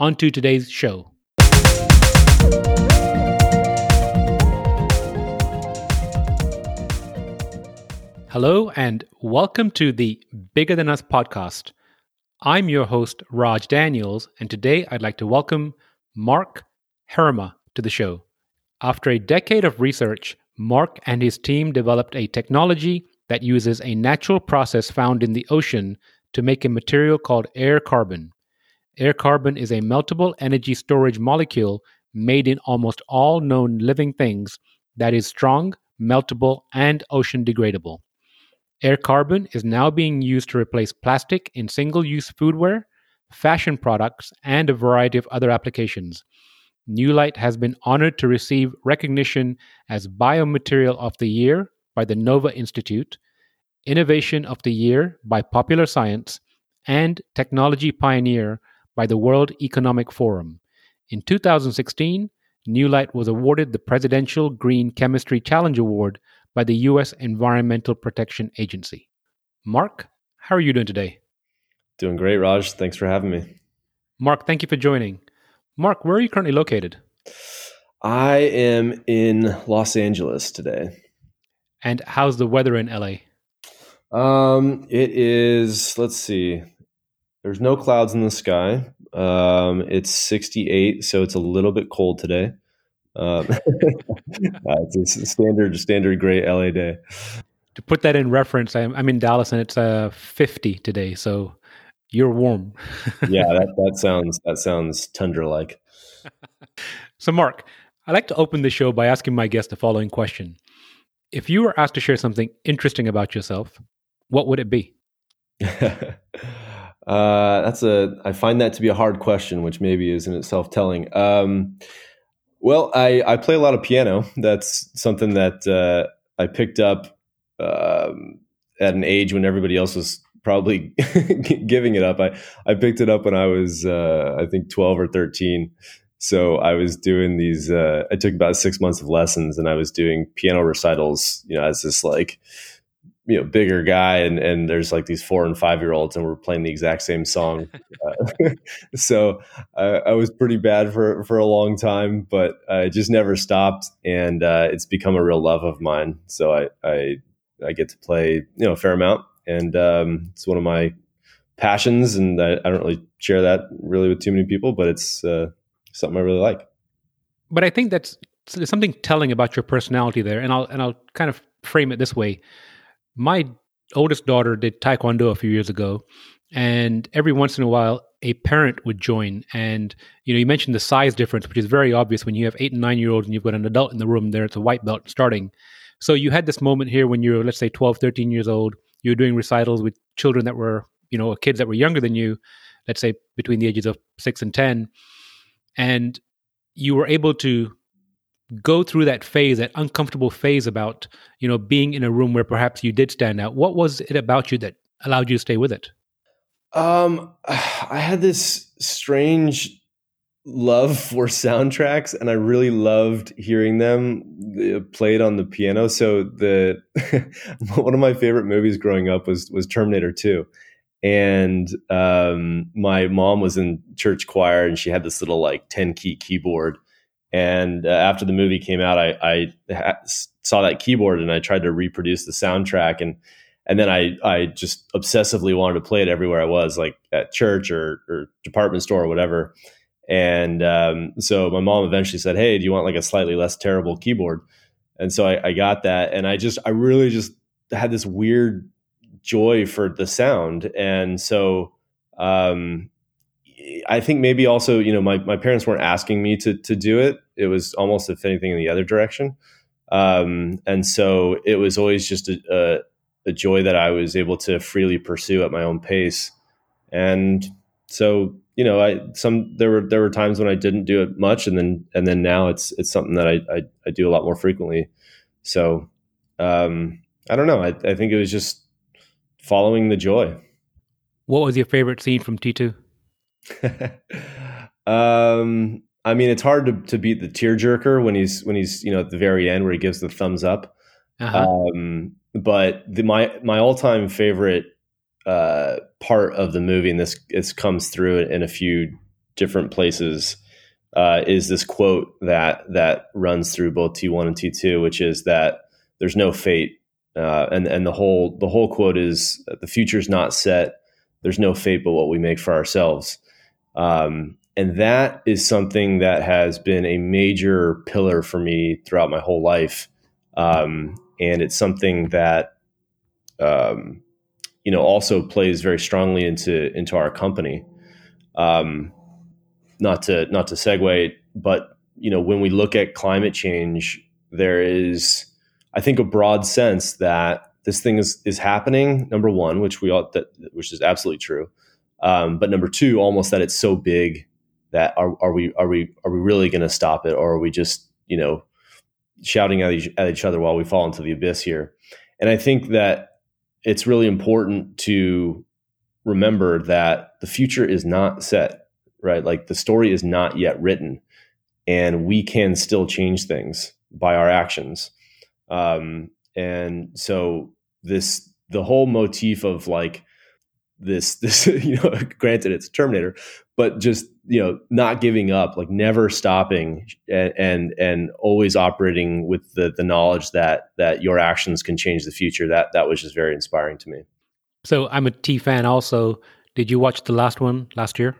on to today's show. Hello, and welcome to the Bigger Than Us podcast. I'm your host, Raj Daniels, and today I'd like to welcome Mark Herrema to the show. After a decade of research, Mark and his team developed a technology that uses a natural process found in the ocean to make a material called air carbon. Air carbon is a meltable energy storage molecule made in almost all known living things that is strong, meltable, and ocean degradable. Air carbon is now being used to replace plastic in single use foodware, fashion products, and a variety of other applications. Newlight has been honored to receive recognition as Biomaterial of the Year by the Nova Institute, Innovation of the Year by Popular Science, and Technology Pioneer by the World Economic Forum. In 2016, Newlight was awarded the Presidential Green Chemistry Challenge Award by the U.S. Environmental Protection Agency. Mark, how are you doing today? Doing great, Raj. Thanks for having me. Mark, thank you for joining. Mark, where are you currently located? I am in Los Angeles today. And how's the weather in LA? Um, it is, let's see, there's no clouds in the sky. Um, it's 68, so it's a little bit cold today. Um, it's a standard standard gray LA day. To put that in reference, I'm, I'm in Dallas and it's uh, 50 today, so you're warm. yeah, that, that sounds that sounds tundra like. so, Mark, I like to open the show by asking my guest the following question: If you were asked to share something interesting about yourself, what would it be? Uh, that's a. I find that to be a hard question, which maybe is in itself telling. Um, well, I I play a lot of piano. That's something that uh, I picked up um, at an age when everybody else was probably giving it up. I I picked it up when I was uh, I think twelve or thirteen. So I was doing these. Uh, I took about six months of lessons, and I was doing piano recitals. You know, as this like you know bigger guy and and there's like these four and five year olds and we're playing the exact same song. Uh, so uh, i was pretty bad for for a long time but i just never stopped and uh, it's become a real love of mine. So i i i get to play you know a fair amount and um, it's one of my passions and I, I, don't really share that really with too many people but it's uh, something i really like. But i think that's there's something telling about your personality there and i'll and i'll kind of frame it this way my oldest daughter did taekwondo a few years ago and every once in a while a parent would join. And you know you mentioned the size difference which is very obvious when you have eight and nine year olds and you've got an adult in the room there it's a white belt starting. So you had this moment here when you're let's say 12 13 years old you're doing recitals with children that were you know kids that were younger than you let's say between the ages of 6 and 10 and you were able to go through that phase, that uncomfortable phase about, you know, being in a room where perhaps you did stand out? What was it about you that allowed you to stay with it? Um, I had this strange love for soundtracks and I really loved hearing them uh, played on the piano. So the one of my favorite movies growing up was was Terminator 2. And um, my mom was in church choir and she had this little like 10 key keyboard and uh, after the movie came out, I, I ha- saw that keyboard and I tried to reproduce the soundtrack. And and then I I just obsessively wanted to play it everywhere I was, like at church or, or department store or whatever. And um, so my mom eventually said, "Hey, do you want like a slightly less terrible keyboard?" And so I, I got that, and I just I really just had this weird joy for the sound, and so um, I think maybe also, you know, my, my parents weren't asking me to to do it. It was almost if anything in the other direction. Um, and so it was always just a, a, a, joy that I was able to freely pursue at my own pace. And so, you know, I some there were there were times when I didn't do it much, and then and then now it's it's something that I I, I do a lot more frequently. So um, I don't know. I, I think it was just following the joy. What was your favorite scene from T two? um, I mean, it's hard to, to beat the tearjerker when he's when he's you know at the very end where he gives the thumbs up. Uh-huh. Um, but the, my my all time favorite uh, part of the movie, and this this comes through in a few different places, uh, is this quote that that runs through both T one and T two, which is that there's no fate, uh, and and the whole the whole quote is the future's not set. There's no fate but what we make for ourselves. Um, and that is something that has been a major pillar for me throughout my whole life. Um, and it's something that, um, you know, also plays very strongly into into our company. Um, not to not to segue, but you know, when we look at climate change, there is, I think, a broad sense that this thing is is happening. Number one, which we all that which is absolutely true. Um, but number two, almost that it's so big that are, are we are we are we really going to stop it? Or are we just you know shouting at each, at each other while we fall into the abyss here? And i think that it's really important to remember that the future is not set right? Like the story is not yet written and we can still change things by our actions. Um, and so this the whole motif of like this this you know granted it's terminator but just you know not giving up like never stopping and and, and always operating with the the knowledge that that your actions can change the future that that was just very inspiring to me. So i'm a t fan also. Did you watch the last one last year?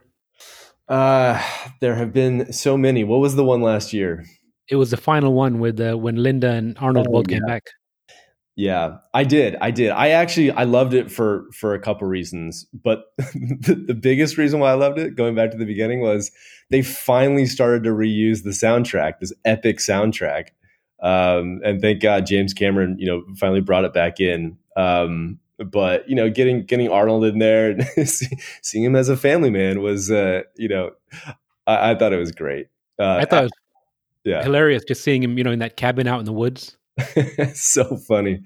Uh there have been so many. What was the one last year? It was the final one with uh, when linda and arnold oh, both yeah. came back yeah, I did. I did. I actually I loved it for for a couple reasons, but the, the, biggest reason why I loved it, going back to the beginning, was they finally started to reuse the soundtrack, this epic soundtrack. Um, and thank God James Cameron, you know, finally brought it back in. Um, but you know, getting getting Arnold in there and seeing him as a family man was, uh, you know, I, I thought it was great. Uh, I thought it was yeah. hilarious just seeing him, you know, in that cabin out in the woods. so funny.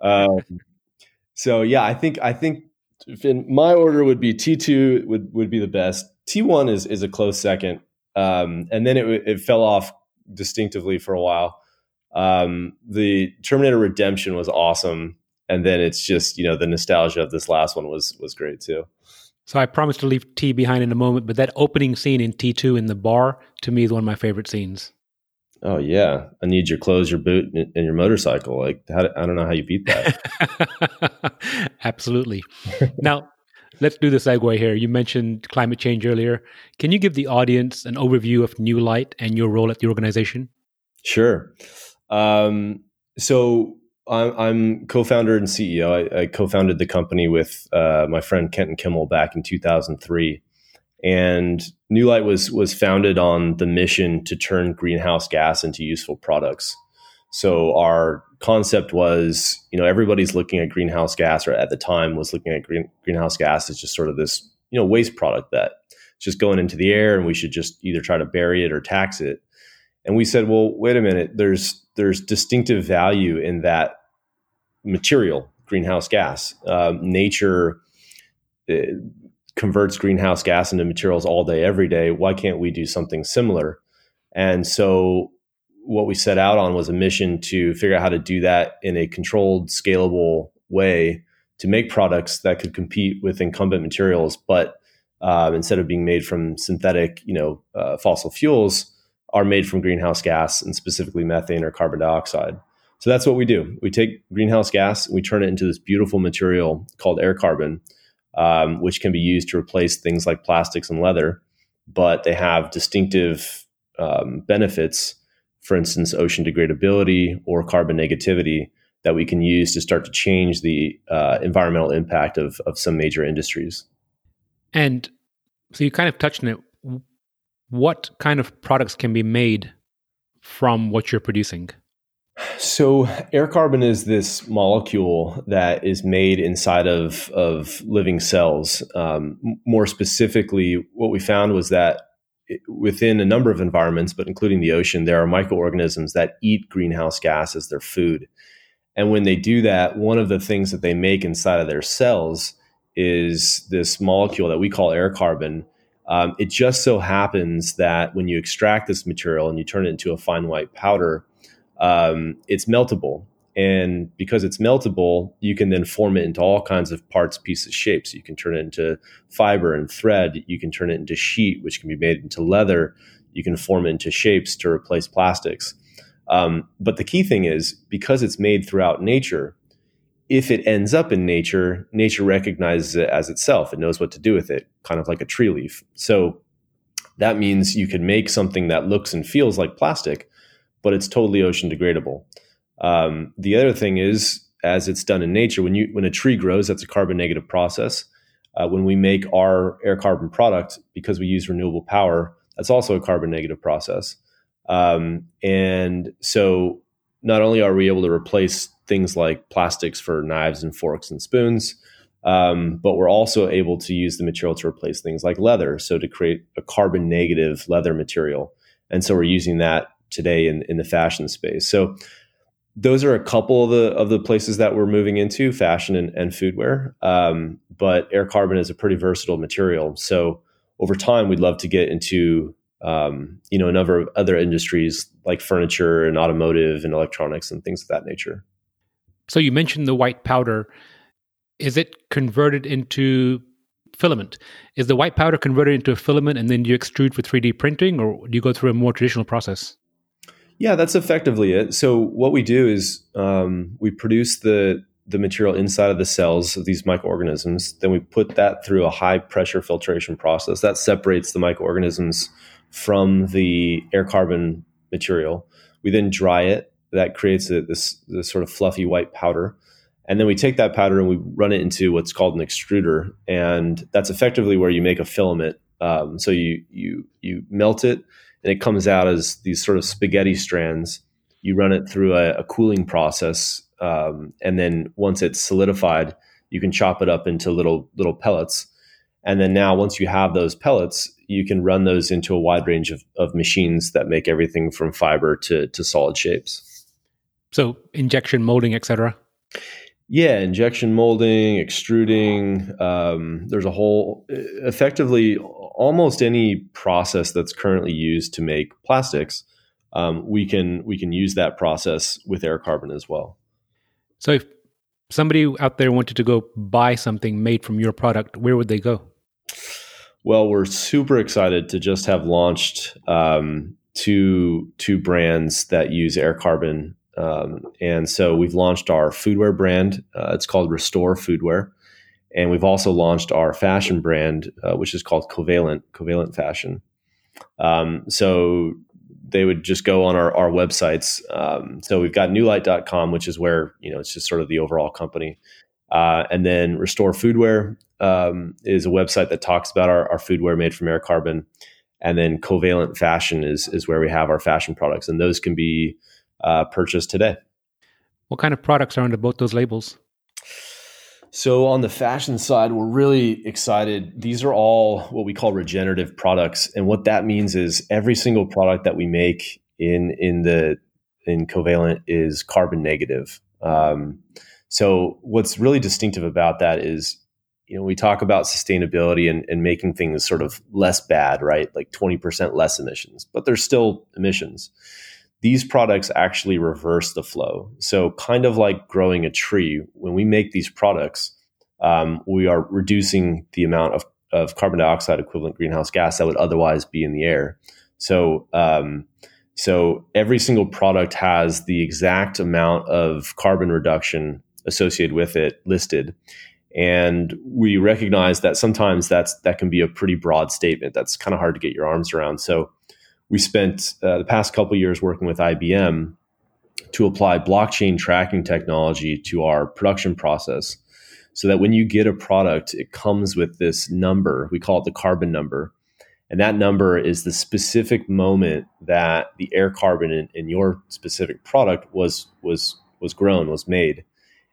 Um, so yeah, I think I think in my order would be T two would would be the best. T one is is a close second, um, and then it it fell off distinctively for a while. Um, the Terminator Redemption was awesome, and then it's just you know the nostalgia of this last one was was great too. So I promised to leave T behind in a moment, but that opening scene in T two in the bar to me is one of my favorite scenes. Oh yeah, I need your clothes, your boot, and your motorcycle. Like, how, I don't know how you beat that. Absolutely. now, let's do the segue here. You mentioned climate change earlier. Can you give the audience an overview of New Light and your role at the organization? Sure. Um, so I'm, I'm, co-founder and CEO. I, I, co-founded the company with uh, my friend Kenton Kimmel back in 2003. And New Light was was founded on the mission to turn greenhouse gas into useful products. So our concept was, you know, everybody's looking at greenhouse gas, or at the time was looking at green, greenhouse gas as just sort of this, you know, waste product that just going into the air, and we should just either try to bury it or tax it. And we said, well, wait a minute, there's there's distinctive value in that material, greenhouse gas. Um, nature eh, converts greenhouse gas into materials all day, every day. Why can't we do something similar? And so, what we set out on was a mission to figure out how to do that in a controlled, scalable way to make products that could compete with incumbent materials, but uh, instead of being made from synthetic, you know, uh, fossil fuels, are made from greenhouse gas and specifically methane or carbon dioxide. So that's what we do. We take greenhouse gas, we turn it into this beautiful material called air carbon, um, which can be used to replace things like plastics and leather, but they have distinctive um, benefits, for instance, ocean degradability or carbon negativity that we can use to start to change the uh, environmental impact of, of some major industries. And so you kind of touched on it. What kind of products can be made from what you're producing? So, air carbon is this molecule that is made inside of, of living cells. Um, more specifically, what we found was that within a number of environments, but including the ocean, there are microorganisms that eat greenhouse gas as their food. And when they do that, one of the things that they make inside of their cells is this molecule that we call air carbon. Um, it just so happens that when you extract this material and you turn it into a fine white powder, um, it's meltable. And because it's meltable, you can then form it into all kinds of parts, pieces, shapes. You can turn it into fiber and thread. You can turn it into sheet, which can be made into leather. You can form it into shapes to replace plastics. Um, but the key thing is because it's made throughout nature, if it ends up in nature, nature recognizes it as itself. It knows what to do with it, kind of like a tree leaf. So that means you can make something that looks and feels like plastic, but it's totally ocean degradable. Um, the other thing is, as it's done in nature, when you when a tree grows, that's a carbon negative process. Uh, when we make our air carbon product, because we use renewable power, that's also a carbon negative process. Um, and so, not only are we able to replace things like plastics for knives and forks and spoons, um, but we're also able to use the material to replace things like leather. So to create a carbon negative leather material, and so we're using that today in, in the fashion space. So those are a couple of the of the places that we're moving into fashion and, and foodwear um, but air carbon is a pretty versatile material. So over time we'd love to get into um, you know a number of other industries like furniture and automotive and electronics and things of that nature. So you mentioned the white powder. Is it converted into filament? Is the white powder converted into a filament and then you extrude for 3d printing or do you go through a more traditional process yeah, that's effectively it. So what we do is um, we produce the the material inside of the cells of these microorganisms. Then we put that through a high pressure filtration process that separates the microorganisms from the air carbon material. We then dry it. That creates a, this, this sort of fluffy white powder. And then we take that powder and we run it into what's called an extruder, and that's effectively where you make a filament. Um, so you you you melt it and it comes out as these sort of spaghetti strands. You run it through a, a cooling process, um, and then once it's solidified, you can chop it up into little little pellets. And then now, once you have those pellets, you can run those into a wide range of, of machines that make everything from fiber to, to solid shapes. So injection molding, etc. Yeah, injection molding, extruding. Um, there's a whole, effectively, almost any process that's currently used to make plastics, um, we can we can use that process with air carbon as well. So, if somebody out there wanted to go buy something made from your product, where would they go? Well, we're super excited to just have launched um, two two brands that use air carbon um, and so we've launched our foodware brand. Uh, it's called Restore Foodwear. And we've also launched our fashion brand, uh, which is called Covalent, Covalent Fashion. Um, so they would just go on our, our websites. Um, so we've got newlight.com, which is where, you know, it's just sort of the overall company. Uh, and then Restore Foodwear um, is a website that talks about our, our foodwear made from air carbon. And then Covalent Fashion is, is where we have our fashion products. And those can be uh, purchase today. What kind of products are under both those labels? So, on the fashion side, we're really excited. These are all what we call regenerative products. And what that means is every single product that we make in, in the in Covalent is carbon negative. Um, so, what's really distinctive about that is, you know, we talk about sustainability and, and making things sort of less bad, right? Like 20% less emissions, but there's still emissions these products actually reverse the flow. So, kind of like growing a tree, when we make these products, um, we are reducing the amount of, of carbon dioxide equivalent greenhouse gas that would otherwise be in the air. So, um, so every single product has the exact amount of carbon reduction associated with it listed. And we recognize that sometimes that's that can be a pretty broad statement. That's kind of hard to get your arms around. So we spent uh, the past couple years working with IBM to apply blockchain tracking technology to our production process so that when you get a product, it comes with this number. We call it the carbon number. and that number is the specific moment that the air carbon in, in your specific product was was was grown, was made.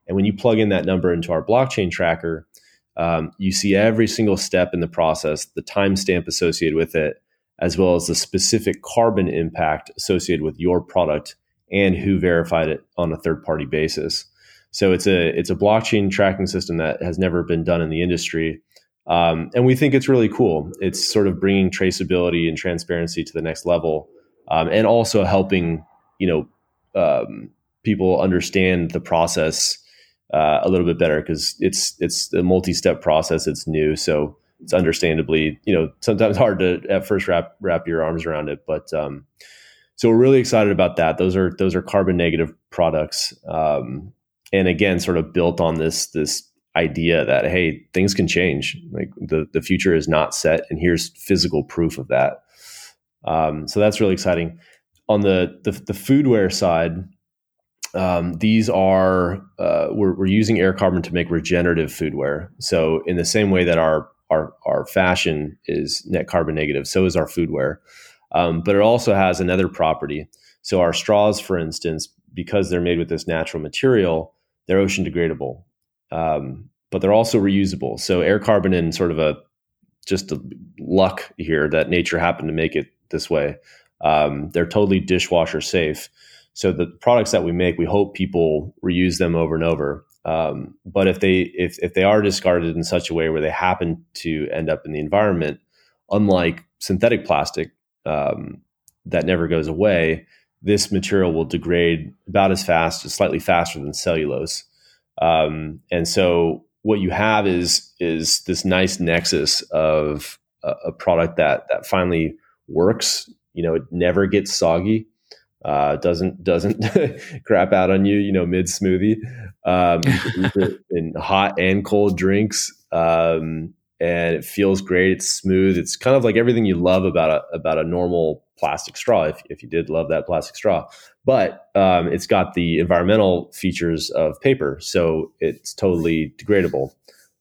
And when you plug in that number into our blockchain tracker, um, you see every single step in the process, the timestamp associated with it, as well as the specific carbon impact associated with your product and who verified it on a third party basis. So it's a it's a blockchain tracking system that has never been done in the industry, um, and we think it's really cool. It's sort of bringing traceability and transparency to the next level, um, and also helping you know um, people understand the process uh, a little bit better because it's it's a multi-step process. It's new, so it's understandably you know sometimes hard to at first wrap wrap your arms around it. But um, so we're really excited about that. Those are those are carbon negative products, um, and again, sort of built on this this idea that hey, things can change. Like the the future is not set, and here's physical proof of that. Um, so that's really exciting. On the the, the foodware side, um, these are uh, we're, we're, using air carbon to make regenerative foodware. So in the same way that our our our fashion is net carbon negative, so is our foodware. Um, but it also has another property. So our straws, for instance, because they're made with this natural material, they're ocean degradable, um, but they're also reusable. So air carbon in sort of a just a luck here that nature happened to make it this way. Um, they're totally dishwasher safe. So the products that we make, we hope people reuse them over and over. Um, but if they if if they are discarded in such a way where they happen to end up in the environment, unlike synthetic plastic um, that never goes away, this material will degrade about as fast, slightly faster than cellulose. Um, and so what you have is is this nice nexus of a, a product that that finally works. You know, it never gets soggy uh, doesn't doesn't crap out on you, you know, mid smoothie. Um, in hot and cold drinks, um, and it feels great. It's smooth. It's kind of like everything you love about a about a normal plastic straw. If if you did love that plastic straw, but um, it's got the environmental features of paper, so it's totally degradable.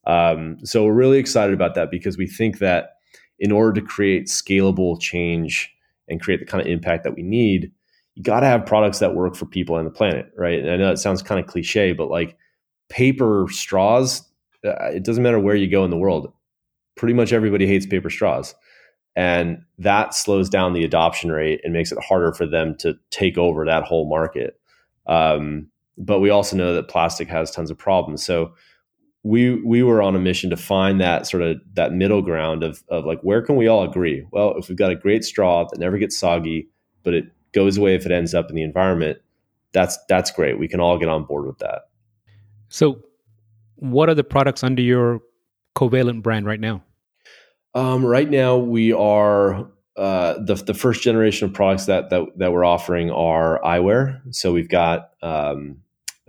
Um, so we're really excited about that because we think that in order to create scalable change and create the kind of impact that we need you got to have products that work for people and the planet, right? And I know it sounds kind of cliche, but like paper straws, uh, it doesn't matter where you go in the world. Pretty much everybody hates paper straws. And that slows down the adoption rate and makes it harder for them to take over that whole market. Um, but we also know that plastic has tons of problems. So we we were on a mission to find that sort of that middle ground of of like where can we all agree? Well, if we've got a great straw that never gets soggy, but it goes away if it ends up in the environment, that's that's great. We can all get on board with that. So, what are the products under your Covalent brand right now? Um, right now, we are uh, the the first generation of products that that, that we're offering are eyewear. So we've got um,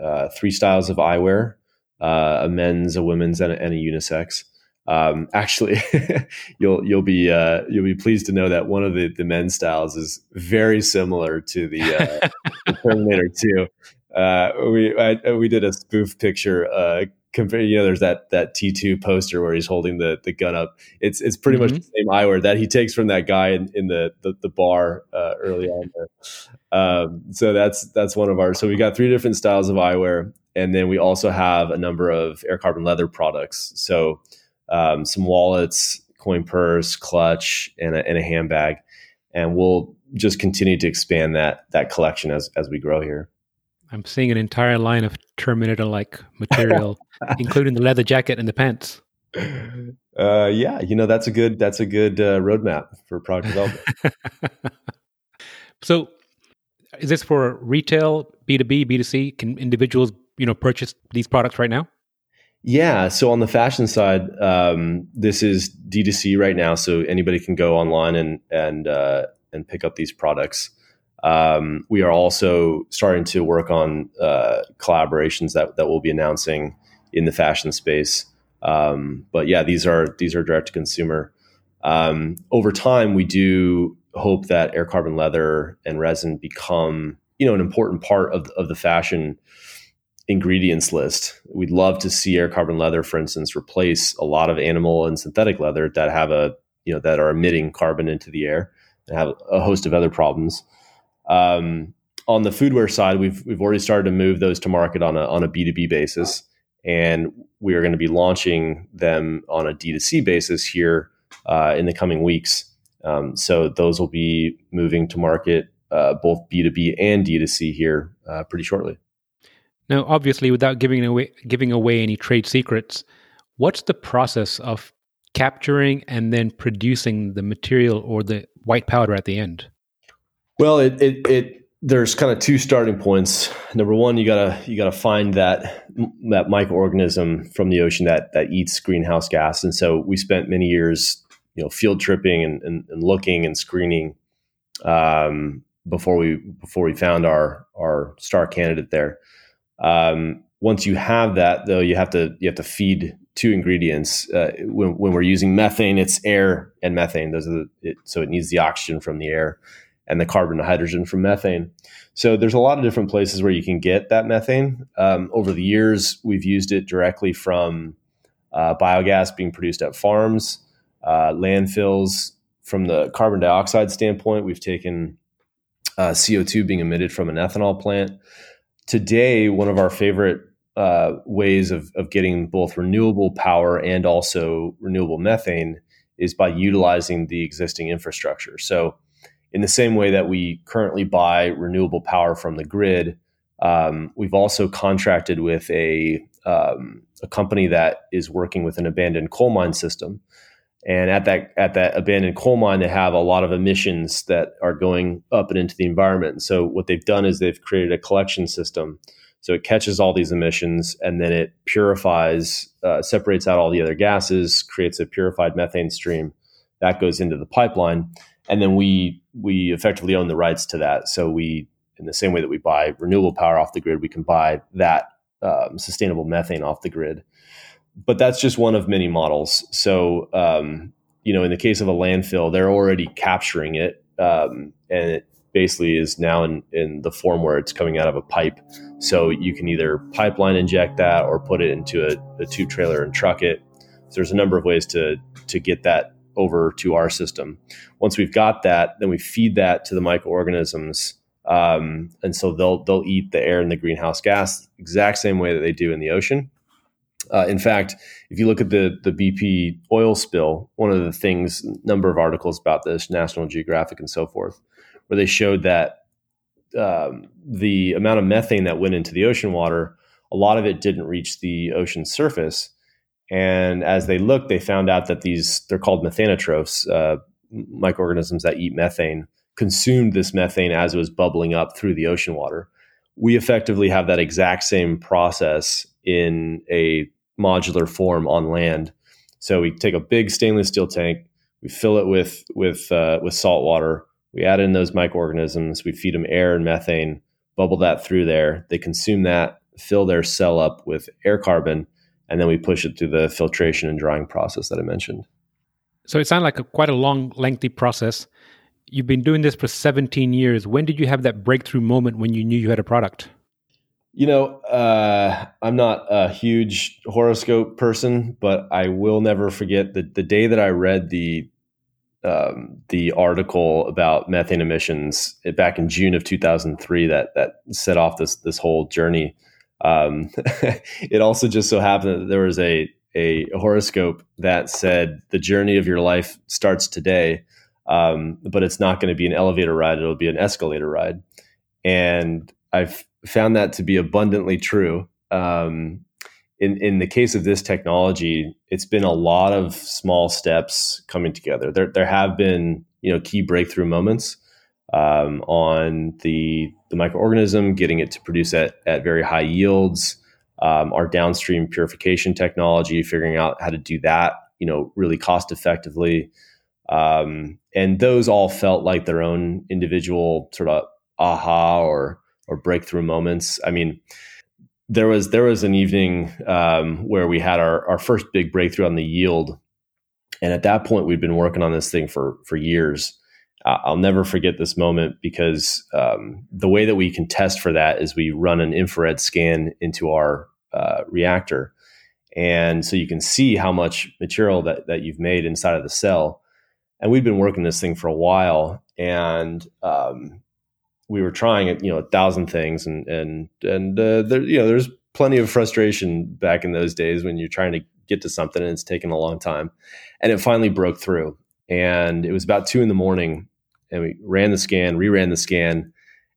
uh, three styles of eyewear: uh, a men's, a women's, and a, and a unisex. Um, actually, you'll you'll be uh, you'll be pleased to know that one of the the men's styles is very similar to the, uh, the Terminator Two. Uh, we I, we did a spoof picture. Uh, compare, you know, there's that that T two poster where he's holding the the gun up. It's it's pretty mm-hmm. much the same eyewear that he takes from that guy in, in the, the, the bar uh, early on. There. Um, so that's that's one of our. So we got three different styles of eyewear, and then we also have a number of air carbon leather products. So um, some wallets, coin purse, clutch, and a, and a handbag, and we'll just continue to expand that that collection as as we grow here. I'm seeing an entire line of Terminator like material, including the leather jacket and the pants. Uh, yeah, you know that's a good that's a good uh, roadmap for product development. so, is this for retail, B two B, B two C? Can individuals you know purchase these products right now? Yeah. So on the fashion side, um, this is D2C right now. So anybody can go online and and uh, and pick up these products. Um, we are also starting to work on uh, collaborations that that we'll be announcing in the fashion space. Um, but yeah, these are these are direct to consumer. Um, over time, we do hope that air carbon leather and resin become you know an important part of of the fashion ingredients list. We'd love to see air carbon leather, for instance, replace a lot of animal and synthetic leather that have a you know that are emitting carbon into the air and have a host of other problems. Um, on the foodware side, we've we've already started to move those to market on a on a B two B basis, and we are going to be launching them on a D 2 C basis here uh, in the coming weeks. Um, so those will be moving to market uh, both B two B and D 2 C here uh, pretty shortly. Now, obviously, without giving away giving away any trade secrets, what's the process of capturing and then producing the material or the white powder at the end? Well, it it, it there's kind of two starting points. Number one, you gotta you gotta find that that microorganism from the ocean that that eats greenhouse gas. And so we spent many years, you know, field tripping and, and, and looking and screening um, before we before we found our our star candidate there. Um, once you have that, though, you have to you have to feed two ingredients. Uh, when, when, we're using methane, it's air and methane. Those are the, it, so it needs the oxygen from the air and the carbon and hydrogen from methane. So there's a lot of different places where you can get that methane. Um, over the years, we've used it directly from uh, biogas being produced at farms, uh, landfills. From the carbon dioxide standpoint, we've taken uh, CO2 being emitted from an ethanol plant today, one of our favorite uh, ways of, of getting both renewable power and also renewable methane is by utilizing the existing infrastructure. So, in the same way that we currently buy renewable power from the grid, um, we've also contracted with a, um, a company that is working with an abandoned coal mine system and at that at that abandoned coal mine, they have a lot of emissions that are going up and into the environment. so what they've done is they've created a collection system. So it catches all these emissions and then it purifies, uh, separates out all the other gases, creates a purified methane stream that goes into the pipeline, and then we we effectively own the rights to that. So we, in the same way that we buy renewable power off the grid, we can buy that um, sustainable methane off the grid but that's just one of many models. So, um, you know, in the case of a landfill, they're already capturing it, um, and it basically is now in, in the form where it's coming out of a pipe. So you can either pipeline inject that or put it into a, a tube trailer and truck it. So there's a number of ways to to get that over to our system. Once we've got that, then we feed that to the microorganisms. Um, and so they'll they'll eat the air and the greenhouse gas exact same way that they do in the ocean. Uh, in fact, if you look at the the BP oil spill, one of the things, number of articles about this, National Geographic and so forth, where they showed that um, the amount of methane that went into the ocean water, a lot of it didn't reach the ocean surface. And as they looked, they found out that these they're called methanotrophs, uh, microorganisms that eat methane, consumed this methane as it was bubbling up through the ocean water. We effectively have that exact same process in a modular form on land. So we take a big stainless steel tank, we fill it with with uh, with salt water, we add in those microorganisms, we feed them air and methane, bubble that through there. They consume that, fill their cell up with air carbon, and then we push it through the filtration and drying process that I mentioned. So it sounds like a, quite a long, lengthy process. You've been doing this for 17 years. When did you have that breakthrough moment when you knew you had a product? You know, uh, I'm not a huge horoscope person, but I will never forget the the day that I read the um, the article about methane emissions back in June of 2003 that that set off this this whole journey. Um, it also just so happened that there was a a horoscope that said the journey of your life starts today, um, but it's not going to be an elevator ride; it'll be an escalator ride. And I've found that to be abundantly true. Um, in in the case of this technology, it's been a lot of small steps coming together. There there have been you know key breakthrough moments um, on the the microorganism, getting it to produce at at very high yields. Um, our downstream purification technology, figuring out how to do that, you know, really cost effectively. Um, and those all felt like their own individual sort of aha or or breakthrough moments. I mean, there was there was an evening um, where we had our, our first big breakthrough on the yield, and at that point we'd been working on this thing for for years. I'll never forget this moment because um, the way that we can test for that is we run an infrared scan into our uh, reactor, and so you can see how much material that that you've made inside of the cell. and we'd been working this thing for a while, and um, we were trying it, you know, a thousand things, and and and uh, there, you know, there's plenty of frustration back in those days when you're trying to get to something and it's taken a long time, and it finally broke through, and it was about two in the morning, and we ran the scan, reran the scan,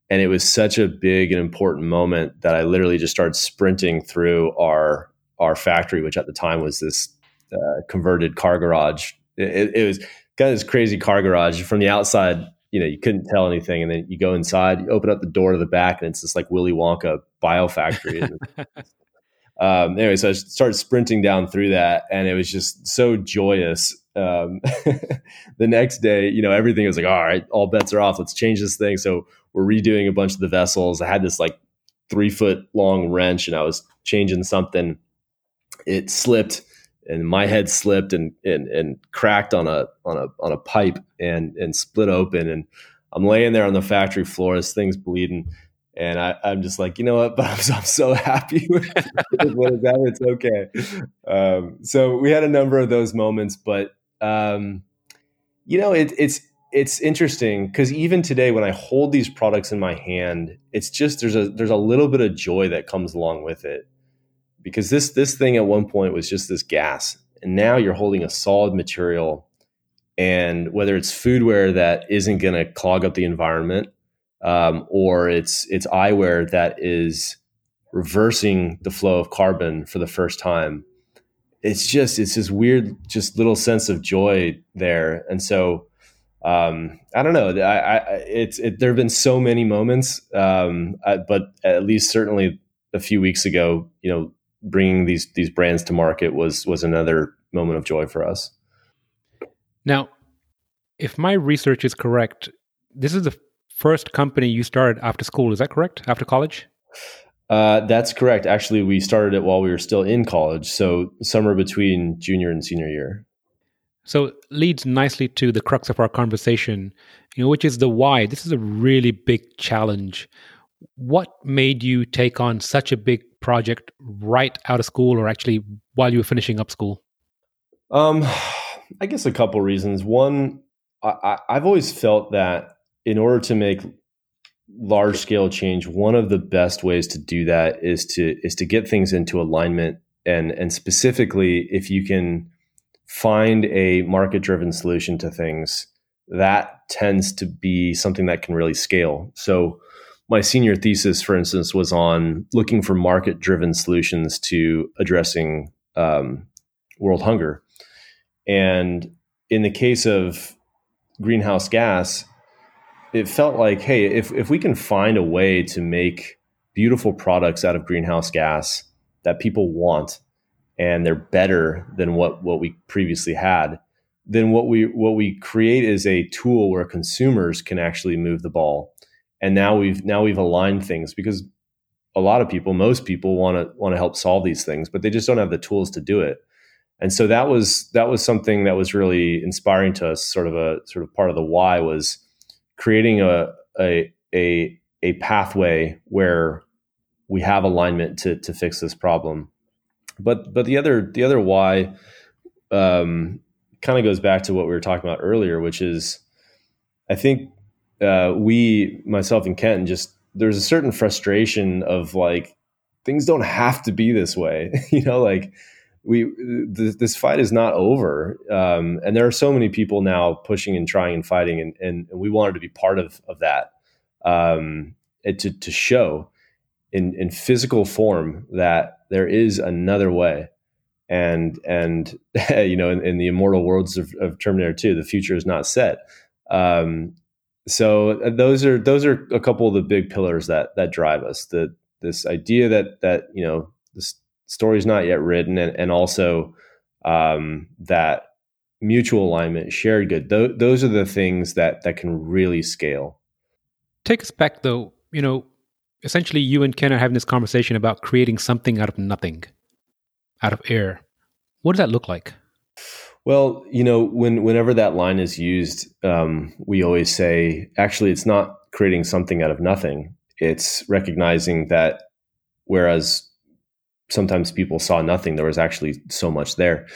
and it was such a big and important moment that I literally just started sprinting through our our factory, which at the time was this uh, converted car garage. It, it was kind of this crazy car garage from the outside. You know, you couldn't tell anything, and then you go inside, you open up the door to the back, and it's this like Willy Wonka bio factory. um, anyway, so I started sprinting down through that, and it was just so joyous. Um, the next day, you know, everything was like, all right, all bets are off. Let's change this thing. So we're redoing a bunch of the vessels. I had this like three foot long wrench, and I was changing something. It slipped and my head slipped and, and and cracked on a on a on a pipe and and split open and I'm laying there on the factory floor, this thing's bleeding, and I, am just like, you know what? But I'm, I'm so happy with what is that. It's okay. Um, so we had a number of those moments, but um, you know, it, it's it's interesting because even today, when I hold these products in my hand, it's just there's a there's a little bit of joy that comes along with it because this this thing at one point was just this gas and now you're holding a solid material and whether it's foodware that isn't going to clog up the environment um, or it's it's eyewear that is reversing the flow of carbon for the first time it's just it's this weird just little sense of joy there and so um, I don't know. I, I it's it, there have been so many moments, um, I, but at least certainly a few weeks ago, you know, bringing these these brands to market was was another moment of joy for us. Now, if my research is correct, this is the first company you started after school. Is that correct? After college? Uh, that's correct. Actually, we started it while we were still in college, so somewhere between junior and senior year. So leads nicely to the crux of our conversation, you know, which is the why. This is a really big challenge. What made you take on such a big project right out of school or actually while you were finishing up school? Um, I guess a couple reasons. One, I, I've always felt that in order to make large scale change, one of the best ways to do that is to is to get things into alignment and and specifically if you can find a market driven solution to things, that tends to be something that can really scale. So my senior thesis, for instance, was on looking for market driven solutions to addressing um, world hunger. And in the case of greenhouse gas, it felt like, hey, if, if we can find a way to make beautiful products out of greenhouse gas that people want and they're better than what, what we previously had, then what we what we create is a tool where consumers can actually move the ball and now we've now we've aligned things because a lot of people most people want to want to help solve these things but they just don't have the tools to do it. And so that was that was something that was really inspiring to us sort of a sort of part of the why was creating a a a, a pathway where we have alignment to to fix this problem. But but the other the other why um, kind of goes back to what we were talking about earlier which is i think uh, we, myself and Kenton, just there's a certain frustration of like things don't have to be this way. you know, like we th- this fight is not over, um, and there are so many people now pushing and trying and fighting, and, and, and we wanted to be part of of that um, to to show in in physical form that there is another way and and you know in, in the immortal worlds of, of, Terminator 2, the future is not set. Um, so uh, those are those are a couple of the big pillars that that drive us. The this idea that that you know the story is not yet written, and, and also um, that mutual alignment, shared good. Th- those are the things that that can really scale. Take us back, though. You know, essentially, you and Ken are having this conversation about creating something out of nothing, out of air. What does that look like? Well, you know, when whenever that line is used, um, we always say, actually, it's not creating something out of nothing. It's recognizing that whereas sometimes people saw nothing, there was actually so much there.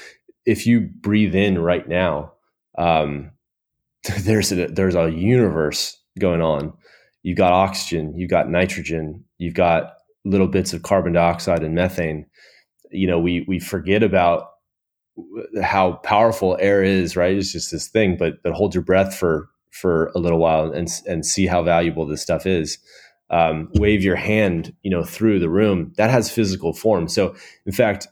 If you breathe in right now, um, there's a there's a universe going on. You've got oxygen, you've got nitrogen, you've got little bits of carbon dioxide and methane. You know, we we forget about how powerful air is, right? It's just this thing, but but hold your breath for for a little while and and see how valuable this stuff is. Um, wave your hand, you know, through the room. That has physical form. So, in fact,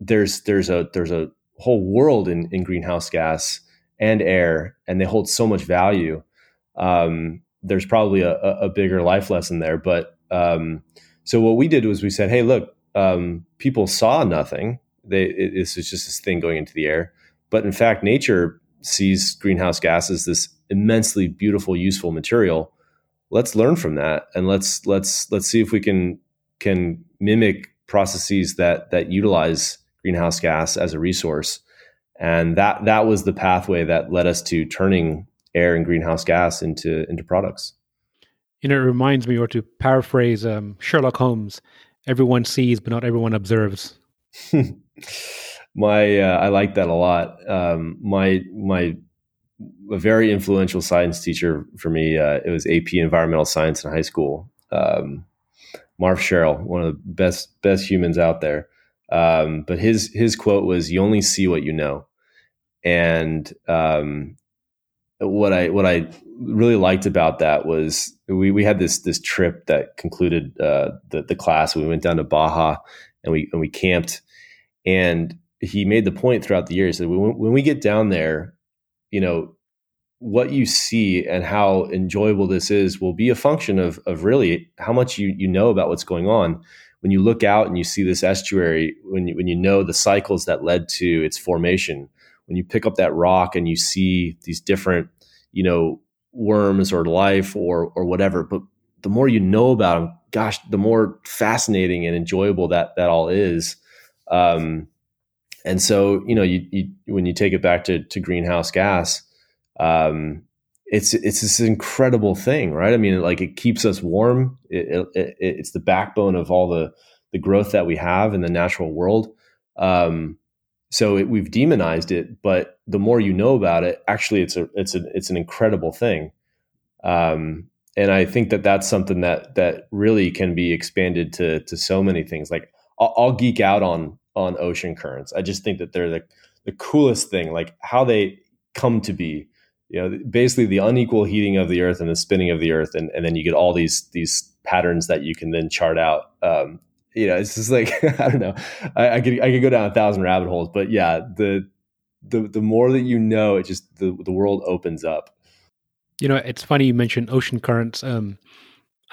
there's there's a there's a whole world in in greenhouse gas and air, and they hold so much value. Um, there's probably a, a, bigger life lesson there, but um, so what we did was we said, hey, look, um, people saw nothing. They it, this is just this thing going into the air, but in fact, nature sees greenhouse gases this immensely beautiful, useful material. Let's learn from that, and let's let's let's see if we can can mimic processes that that utilize greenhouse gas as a resource. And that that was the pathway that led us to turning air and greenhouse gas into into products. You know, it reminds me, or to paraphrase um, Sherlock Holmes, everyone sees, but not everyone observes. my, uh, I like that a lot. Um, my, my, a very influential science teacher for me. Uh, it was AP Environmental Science in high school. Um, Marv Sherrill, one of the best best humans out there. Um, but his his quote was, "You only see what you know," and um, what I what I really liked about that was we we had this this trip that concluded uh, the the class. We went down to Baja and we and we camped, and he made the point throughout the year. He said, when, when we get down there, you know, what you see and how enjoyable this is will be a function of of really how much you you know about what's going on. When you look out and you see this estuary, when you, when you know the cycles that led to its formation, when you pick up that rock and you see these different, you know, worms or life or or whatever, but the more you know about them, gosh, the more fascinating and enjoyable that that all is. Um, and so, you know, you, you when you take it back to to greenhouse gas, um, it's it's this incredible thing, right? I mean, like it keeps us warm. It, it, it's the backbone of all the the growth that we have in the natural world. Um, so it, we've demonized it, but the more you know about it, actually, it's a it's a it's an incredible thing. Um, and I think that that's something that that really can be expanded to to so many things. Like I'll, I'll geek out on on ocean currents. I just think that they're the the coolest thing. Like how they come to be. You know, basically the unequal heating of the earth and the spinning of the earth, and, and then you get all these these patterns that you can then chart out. Um, you know, it's just like I don't know. I, I, could I could go down a thousand rabbit holes, but yeah, the the the more that you know, it just the the world opens up. You know, it's funny you mentioned ocean currents. Um,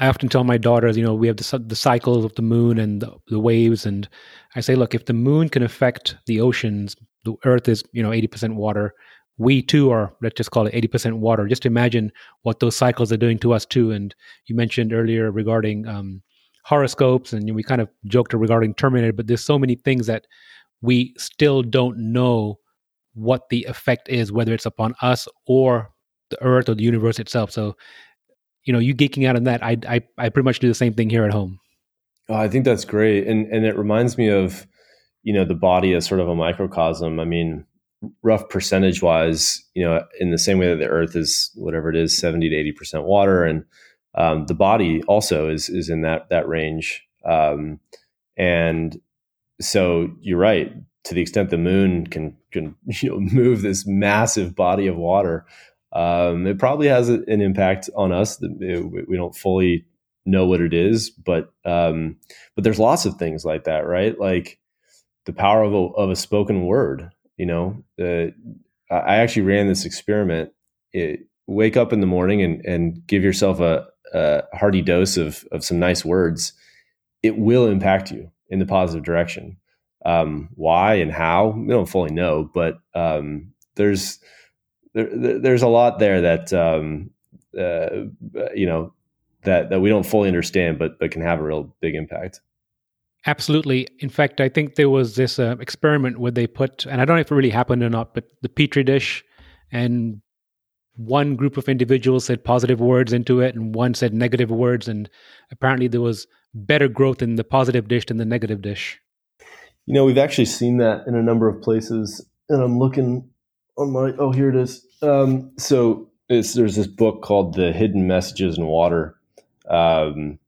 I often tell my daughters, you know, we have the the cycles of the moon and the, the waves, and I say, look, if the moon can affect the oceans, the Earth is you know eighty percent water. We too are, let's just call it eighty percent water. Just imagine what those cycles are doing to us too. And you mentioned earlier regarding um, horoscopes and we kind of joked regarding Terminator, but there's so many things that we still don't know what the effect is, whether it's upon us or the earth or the universe itself. So, you know, you geeking out on that, I, I, I pretty much do the same thing here at home. Oh, I think that's great. And, and it reminds me of, you know, the body as sort of a microcosm. I mean, rough percentage wise, you know, in the same way that the earth is whatever it is, 70 to 80% water and, um, the body also is is in that that range, um, and so you're right. To the extent the moon can can you know move this massive body of water, um, it probably has an impact on us. We don't fully know what it is, but um, but there's lots of things like that, right? Like the power of a, of a spoken word. You know, uh, I actually ran this experiment. It, wake up in the morning and, and give yourself a, a hearty dose of, of some nice words, it will impact you in the positive direction. Um, why and how we don't fully know, but um, there's there, there's a lot there that um, uh, you know that that we don't fully understand, but but can have a real big impact. Absolutely. In fact, I think there was this uh, experiment where they put, and I don't know if it really happened or not, but the petri dish and one group of individuals said positive words into it and one said negative words and apparently there was better growth in the positive dish than the negative dish you know we've actually seen that in a number of places and i'm looking on my oh here it is um, so there's this book called The Hidden Messages in Water. Um,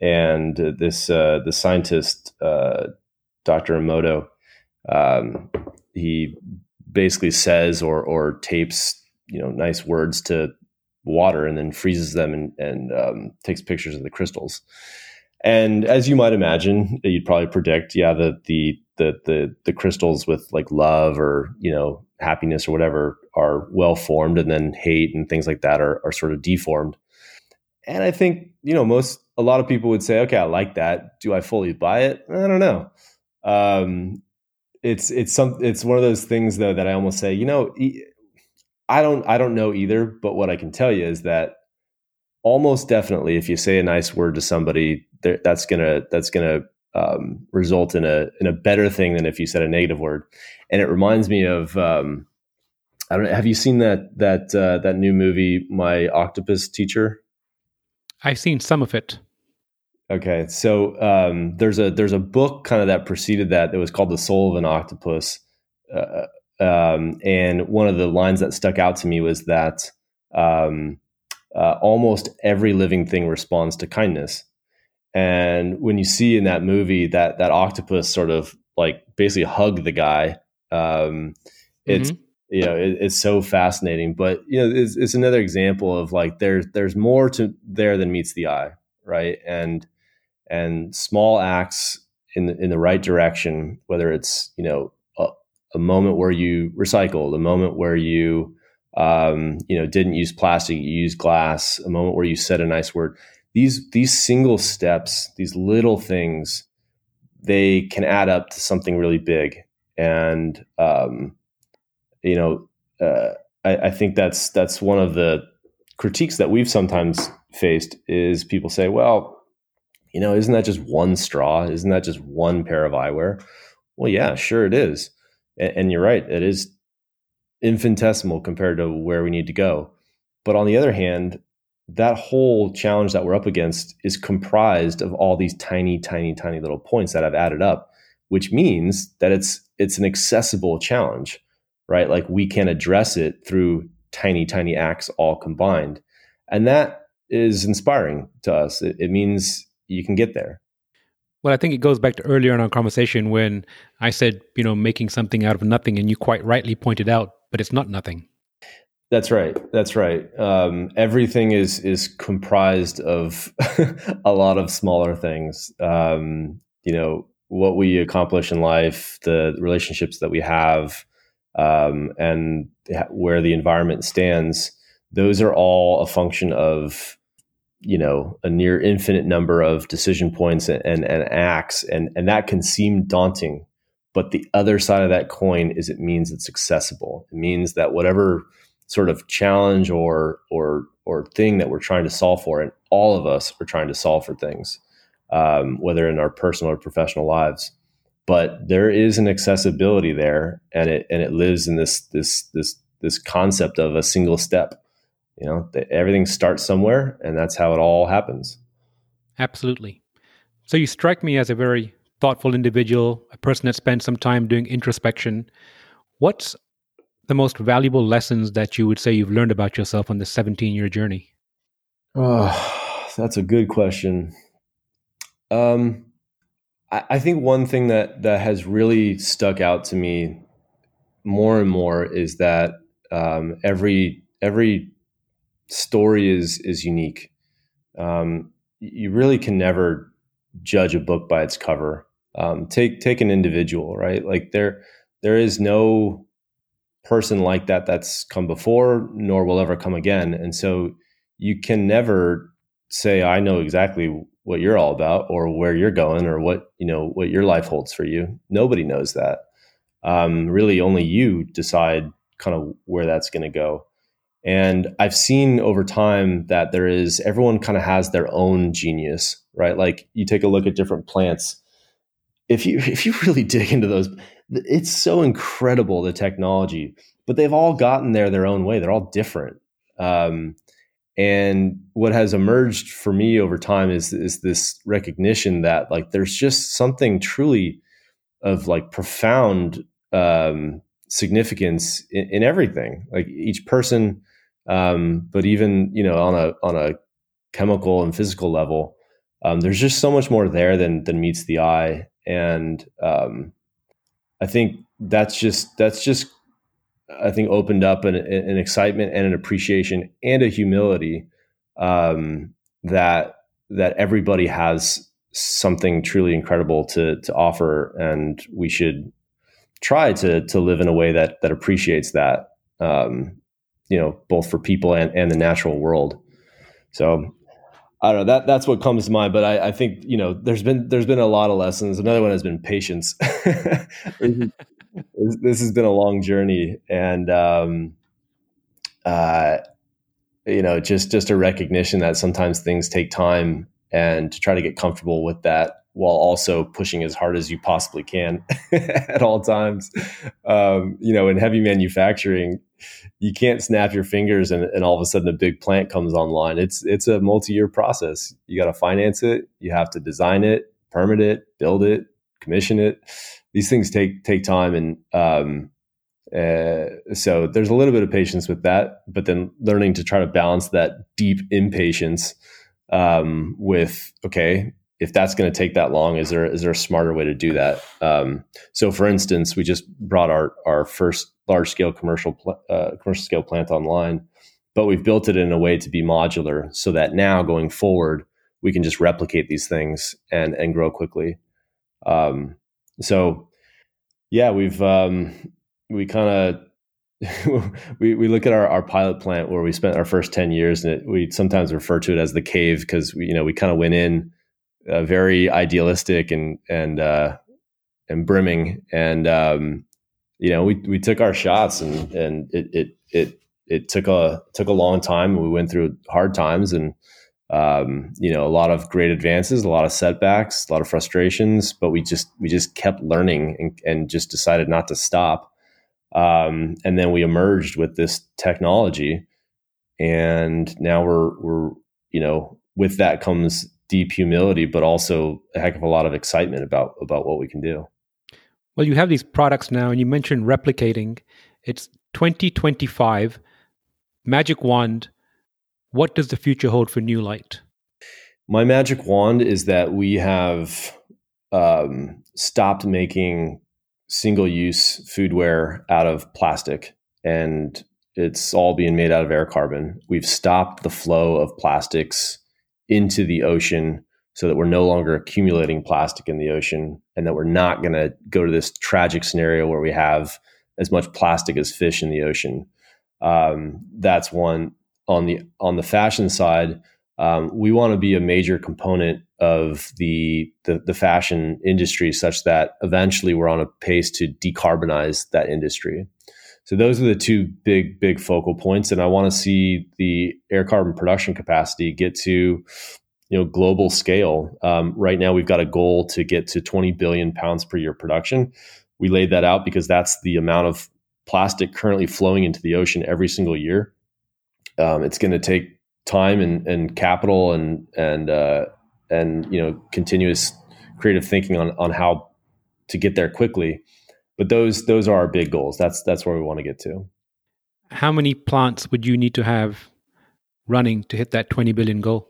and this uh, the scientist uh, Dr. Emoto, um, he basically says or or tapes you know nice words to water and then freezes them and, and um, takes pictures of the crystals. And as you might imagine, you'd probably predict, yeah, the the the the the crystals with like love or you know happiness or whatever are well formed, and then hate and things like that are are sort of deformed. And I think you know most a lot of people would say, okay, I like that. Do I fully buy it? I don't know. Um, it's it's some it's one of those things though that I almost say, you know, I don't I don't know either. But what I can tell you is that almost definitely, if you say a nice word to somebody, that's gonna that's gonna um, result in a in a better thing than if you said a negative word. And it reminds me of um, I don't know. Have you seen that that uh, that new movie, My Octopus Teacher? I've seen some of it. Okay, so um, there's a there's a book kind of that preceded that that was called The Soul of an Octopus, uh, um, and one of the lines that stuck out to me was that um, uh, almost every living thing responds to kindness, and when you see in that movie that that octopus sort of like basically hug the guy, um, it's mm-hmm. you know it, it's so fascinating. But you know it's, it's, another example of like there's there's more to there than meets the eye right? And and small acts in the, in the right direction whether it's you know a, a moment where you recycle, a moment where you um, you know didn't use plastic you used glass a moment where you said a nice word these these single steps these little things they can add up to something really big and um, you know, uh, I, I think that's that's one of the critiques that we've sometimes faced is people say, well, you know, isn't that just one straw? Isn't that just one pair of eyewear? Well, yeah, sure it is. And, and, you're right, it is infinitesimal compared to where we need to go. But on the other hand, that whole challenge that we're up against is comprised of all these tiny, tiny, tiny little points that I've added up, which means that it's it's an accessible challenge right? Like we can address it through tiny, tiny acts all combined. And that is inspiring to us. It, it means you can get there. Well, I think it goes back to earlier in our conversation when I said, you know, making something out of nothing, and you quite rightly pointed out, but it's not nothing. That's right. That's right. Um, everything is is comprised of a lot of smaller things. Um, you know, what we accomplish in life, the relationships that we have, um, and where the environment stands, those are all a function of you know a near infinite number of decision points and, and, and acts, and and that can seem daunting. But the other side of that coin is it means it's accessible. It means that whatever sort of challenge or or or thing that we're trying to solve for, and all of us are trying to solve for things, um, whether in our personal or professional lives. But there is an accessibility there and it and it lives in this this this this concept of a single step. You know everything starts somewhere and that's how it all happens. Absolutely. So you strike me as a very thoughtful individual a person that spends some time doing introspection. What's the most valuable lessons that you would say you've learned about yourself on this 17 year journey oh that's a good question um I, think one thing that that has really stuck out to me more and more is that um, every every story is is unique. Um, you really can never judge a book by its cover. Um, take take an individual, right? Like there there is no person like that that's come before, nor will ever come again, and so you can never say I know exactly what you're all about or where you're going or what you know what your life holds for you. Nobody knows that. Um, really only you decide kind of where that's going to go. And i've seen over time that there is everyone kind of has their own genius right? Like you take a look at different plants if you if you really dig into those it's so incredible the technology but they've all gotten there their own way they're all different um, and what has emerged for me over time is is this recognition that like there's just something truly of like profound um, significance in, in, everything. Like each person Um, but even you know on a on a chemical and physical level, um, there's just so much more there than than meets the eye, and um, I think that's just that's just I think opened up an, an excitement and an appreciation and a humility um, that that everybody has something truly incredible to to offer, and we should try to to live in a way that that appreciates that. Um, you know, both for people and, and the natural world. So I don't know that that's what comes to mind. But I, I, think you know there's been there's been a lot of lessons. Another one has been patience. this has been a long journey, and um, uh, you know just just a recognition that sometimes things take time, and to try to get comfortable with that while also pushing as hard as you possibly can at all times. Um, you know, in heavy manufacturing, you can't snap your fingers and, and, all of a sudden a big plant comes online. It's it's a multi-year process. You got to finance it. You have to design it, permit it, build it, commission it. These things take take time, and um, uh, so there's a little bit of patience with that. But then learning to try to balance that deep impatience um, with okay, if that's going to take that long, is there is there a smarter way to do that? Um, so, for instance, we just brought our our first large scale commercial pl- uh, commercial scale plant online, but we've built it in a way to be modular, so that now going forward, we can just replicate these things and and grow quickly. Um, so, yeah, we've um, we kind of we, we look at our, our pilot plant where we spent our first 10 years and it, we sometimes refer to it as the cave because you know we kind of went in uh, very idealistic and and uh, and brimming, and um, you know we we took our shots, and and it it it it took a took a long time. We went through hard times, and um, you know a lot of great advances, a lot of setbacks, a lot of frustrations, but we just we just kept learning and, and just decided not to stop. Um, and then we emerged with this technology, and now we're we're you know with that comes deep humility, but also a heck of a lot of excitement about about what we can do. Well, you have these products now, and you mentioned replicating. It's 2025. Magic wand. What does the future hold for Newlight? My magic wand is that we have um, stopped making single-use foodware out of plastic, and it's all being made out of AirCarbon. We've stopped the flow of plastics into the ocean so that we're no longer accumulating plastic in the ocean and that we're not going to go to this tragic scenario where we have as much plastic as fish in the ocean. Um, that's one on the on the fashion side. Um, we want to be a major component of the, the, the fashion industry, such that eventually we're on a pace to decarbonize that industry. So those are the two big, big focal points. And I want to see the AirCarbon production capacity get to, you know, global scale. Um, right now, we've got a goal to get to 20 billion pounds per year production. We laid that out because that's the amount of plastic currently flowing into the ocean every single year. Um, it's going to take time and, and capital and and uh, and you know continuous creative thinking on on how to get there quickly but those those are our big goals. That's that's where we want to get to. How many plants would you need to have running to hit that 20 billion goal?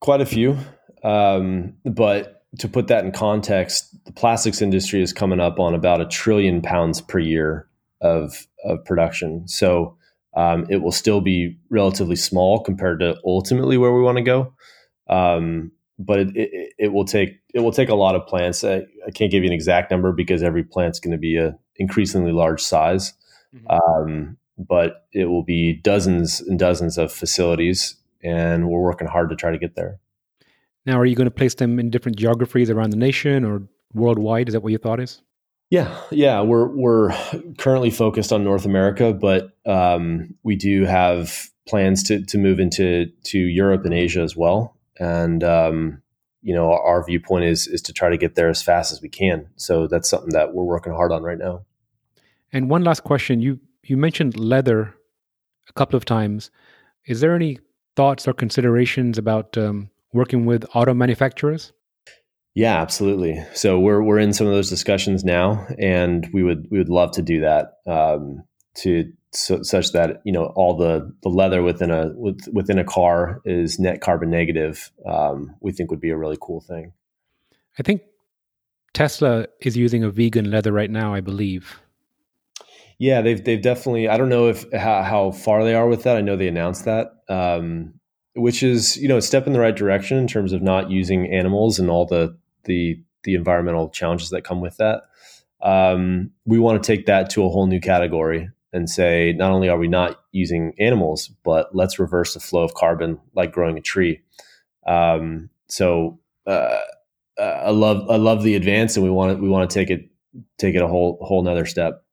Quite a few. Um, but to put that in context, the plastics industry is coming up on about a trillion pounds per year of, of production. So um, it will still be relatively small compared to ultimately where we want to go. Um, but it, it, it, will take it will take a lot of plants. I, I can't give you an exact number because every plant's going to be a increasingly large size, mm-hmm. um, but it will be dozens and dozens of facilities, and we're working hard to try to get there. Now, are you going to place them in different geographies around the nation or worldwide? Is that what your thought is? Yeah, yeah, we're we're currently focused on North America, but um, we do have plans to to move into to Europe and Asia as well and um, you know our viewpoint is is to try to get there as fast as we can. So that's something that we're working hard on right now. And one last question: you you mentioned leather a couple of times. Is there any thoughts or considerations about um, working with auto manufacturers? Yeah, absolutely. So we're we're in some of those discussions now, and we would we would love to do that um, to so, such that you know all the the leather within a with, within a car is net carbon negative, um, we think would be a really cool thing. I think Tesla is using a vegan leather right now. I believe. Yeah, they've they've definitely. I don't know if how, how far they are with that. I know they announced that, um, which is you know a step in the right direction in terms of not using animals and all the the the environmental challenges that come with that. Um, we want to take that to a whole new category and say not only are we not using animals, but let's reverse the flow of carbon like growing a tree. Um, so uh, uh, I love I love the advance, and we want to, we want to take it take it a whole whole another step.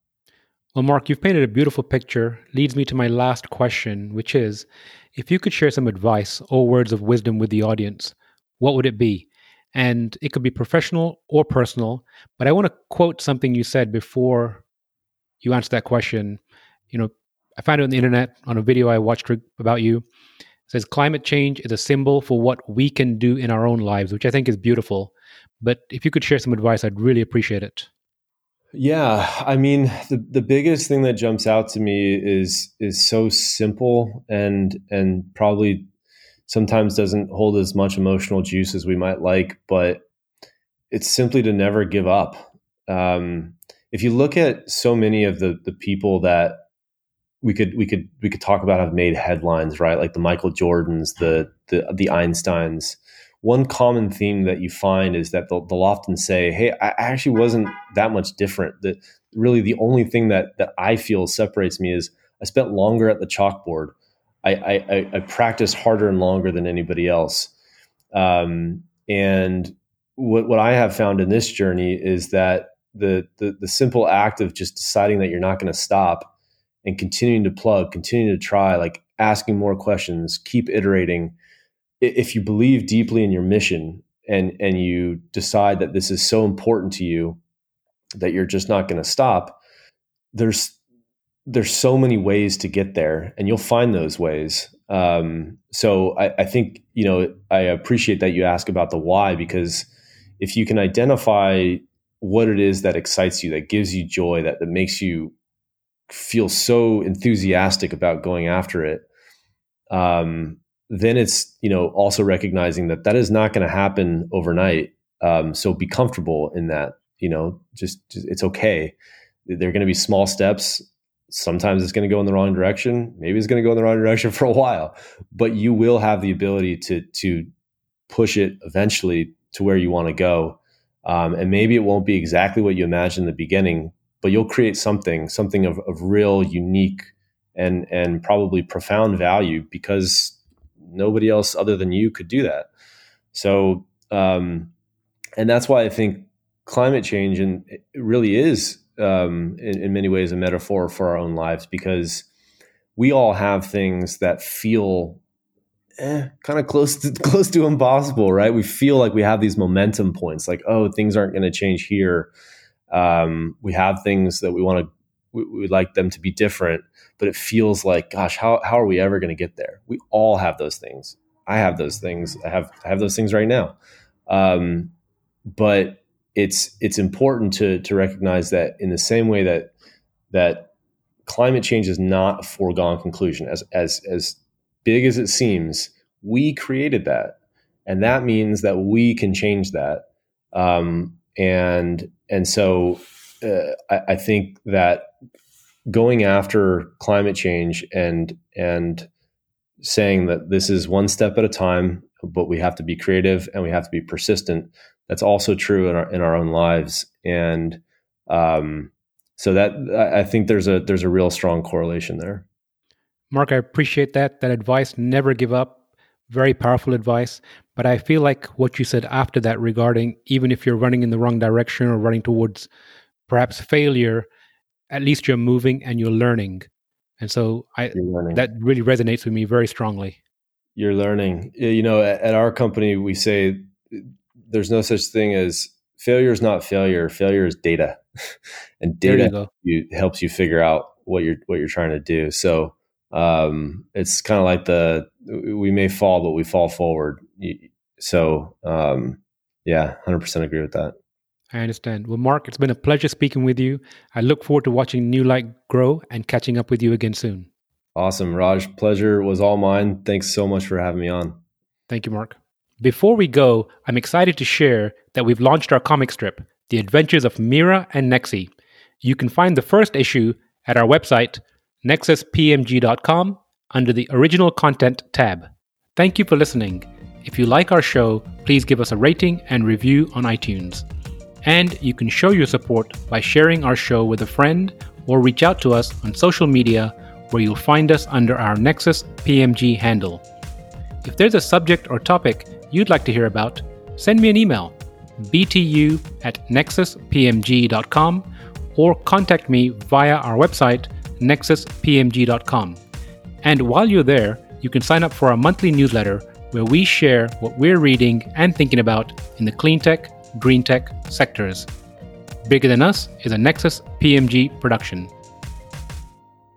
Well, Mark, you've painted a beautiful picture. Leads me to my last question, which is, if you could share some advice or words of wisdom with the audience, what would it be? And it could be professional or personal. But I want to quote something you said before you answered that question you know, I found it on the internet on a video I watched about you. It says climate change is a symbol for what we can do in our own lives, which I think is beautiful. But if you could share some advice, I'd really appreciate it. Yeah, I mean, the the biggest thing that jumps out to me is is so simple and and probably sometimes doesn't hold as much emotional juice as we might like, but it's simply to never give up. Um, if you look at so many of the the people that we could we could we could talk about have made headlines, right? Like the Michael Jordans, the the the Einsteins. One common theme that you find is that they'll, they'll often say, "Hey, I actually wasn't that much different. That really the only thing that that I feel separates me is I spent longer at the chalkboard. I I, I practiced harder and longer than anybody else. Um, and what what I have found in this journey is that the the, the simple act of just deciding that you're not going to stop and continuing to plug, continuing to try, like asking more questions, keep iterating. If you believe deeply in your mission and and you decide that this is so important to you that you're just not going to stop, there's there's so many ways to get there, and you'll find those ways. Um, so I, I think you know I appreciate that you ask about the why because if you can identify what it is that excites you, that gives you joy, that that makes you feel so enthusiastic about going after it um, then it's you know also recognizing that that is not going to happen overnight. Um, so be comfortable in that you know just, just it's okay. They're going to be small steps. Sometimes it's going to go in the wrong direction. Maybe it's going to go in the wrong direction for a while. But you will have the ability to to push it eventually to where you want to go. Um, and maybe it won't be exactly what you imagined in the beginning but you'll create something, something of, of real, unique, and and probably profound value because nobody else other than you could do that. So, um, and that's why I think climate change and it really is um, in, in many ways a metaphor for our own lives because we all have things that feel eh, kind of close to close to impossible, right? We feel like we have these momentum points, like oh, things aren't going to change here. Um, we have things that we want to, we, would like them to be different, but it feels like, gosh, how, how are we ever going to get there? We all have those things. I have those things. I have, I have those things right now. Um, but it's, it's important to, to recognize that in the same way that, that climate change is not a foregone conclusion as, as, as big as it seems, we created that. And that means that we can change that. Um, and and so uh, I, I, think that going after climate change and and saying that this is one step at a time, but we have to be creative and we have to be persistent. That's also true in our in our own lives, and um, so that I think there's a there's a real strong correlation there. Mark, I appreciate that that advice. Never give up. Very powerful advice. But I feel like what you said after that regarding even if you're running in the wrong direction or running towards perhaps failure, at least you're moving and you're learning. And so I that really resonates with me very strongly. You're learning. You know, at, at our company we say there's no such thing as failure is not failure. Failure is data. and data you you, helps you figure out what you're what you're trying to do. So um, it's kind of like the we may fall, but we fall forward. So um, yeah, hundred percent agree with that. I understand. Well, Mark, it's been a pleasure speaking with you. I look forward to watching Newlight grow and catching up with you again soon. Awesome, Raj. Pleasure was all mine. Thanks so much for having me on. Thank you, Mark. Before we go, I'm excited to share that we've launched our comic strip, The Adventures of Mira and Nexi. You can find the first issue at our website, nexuspmg.com, under the Original Content tab. Thank you for listening. If you like our show, please give us a rating and review on iTunes. And you can show your support by sharing our show with a friend or reach out to us on social media where you'll find us under our Nexus PMG handle. If there's a subject or topic you'd like to hear about, send me an email btu at nexuspmg.com or contact me via our website nexuspmg.com. And while you're there, you can sign up for our monthly newsletter where we share what we're reading and thinking about in the clean tech, green tech sectors. Bigger Than Us is a Nexus PMG production.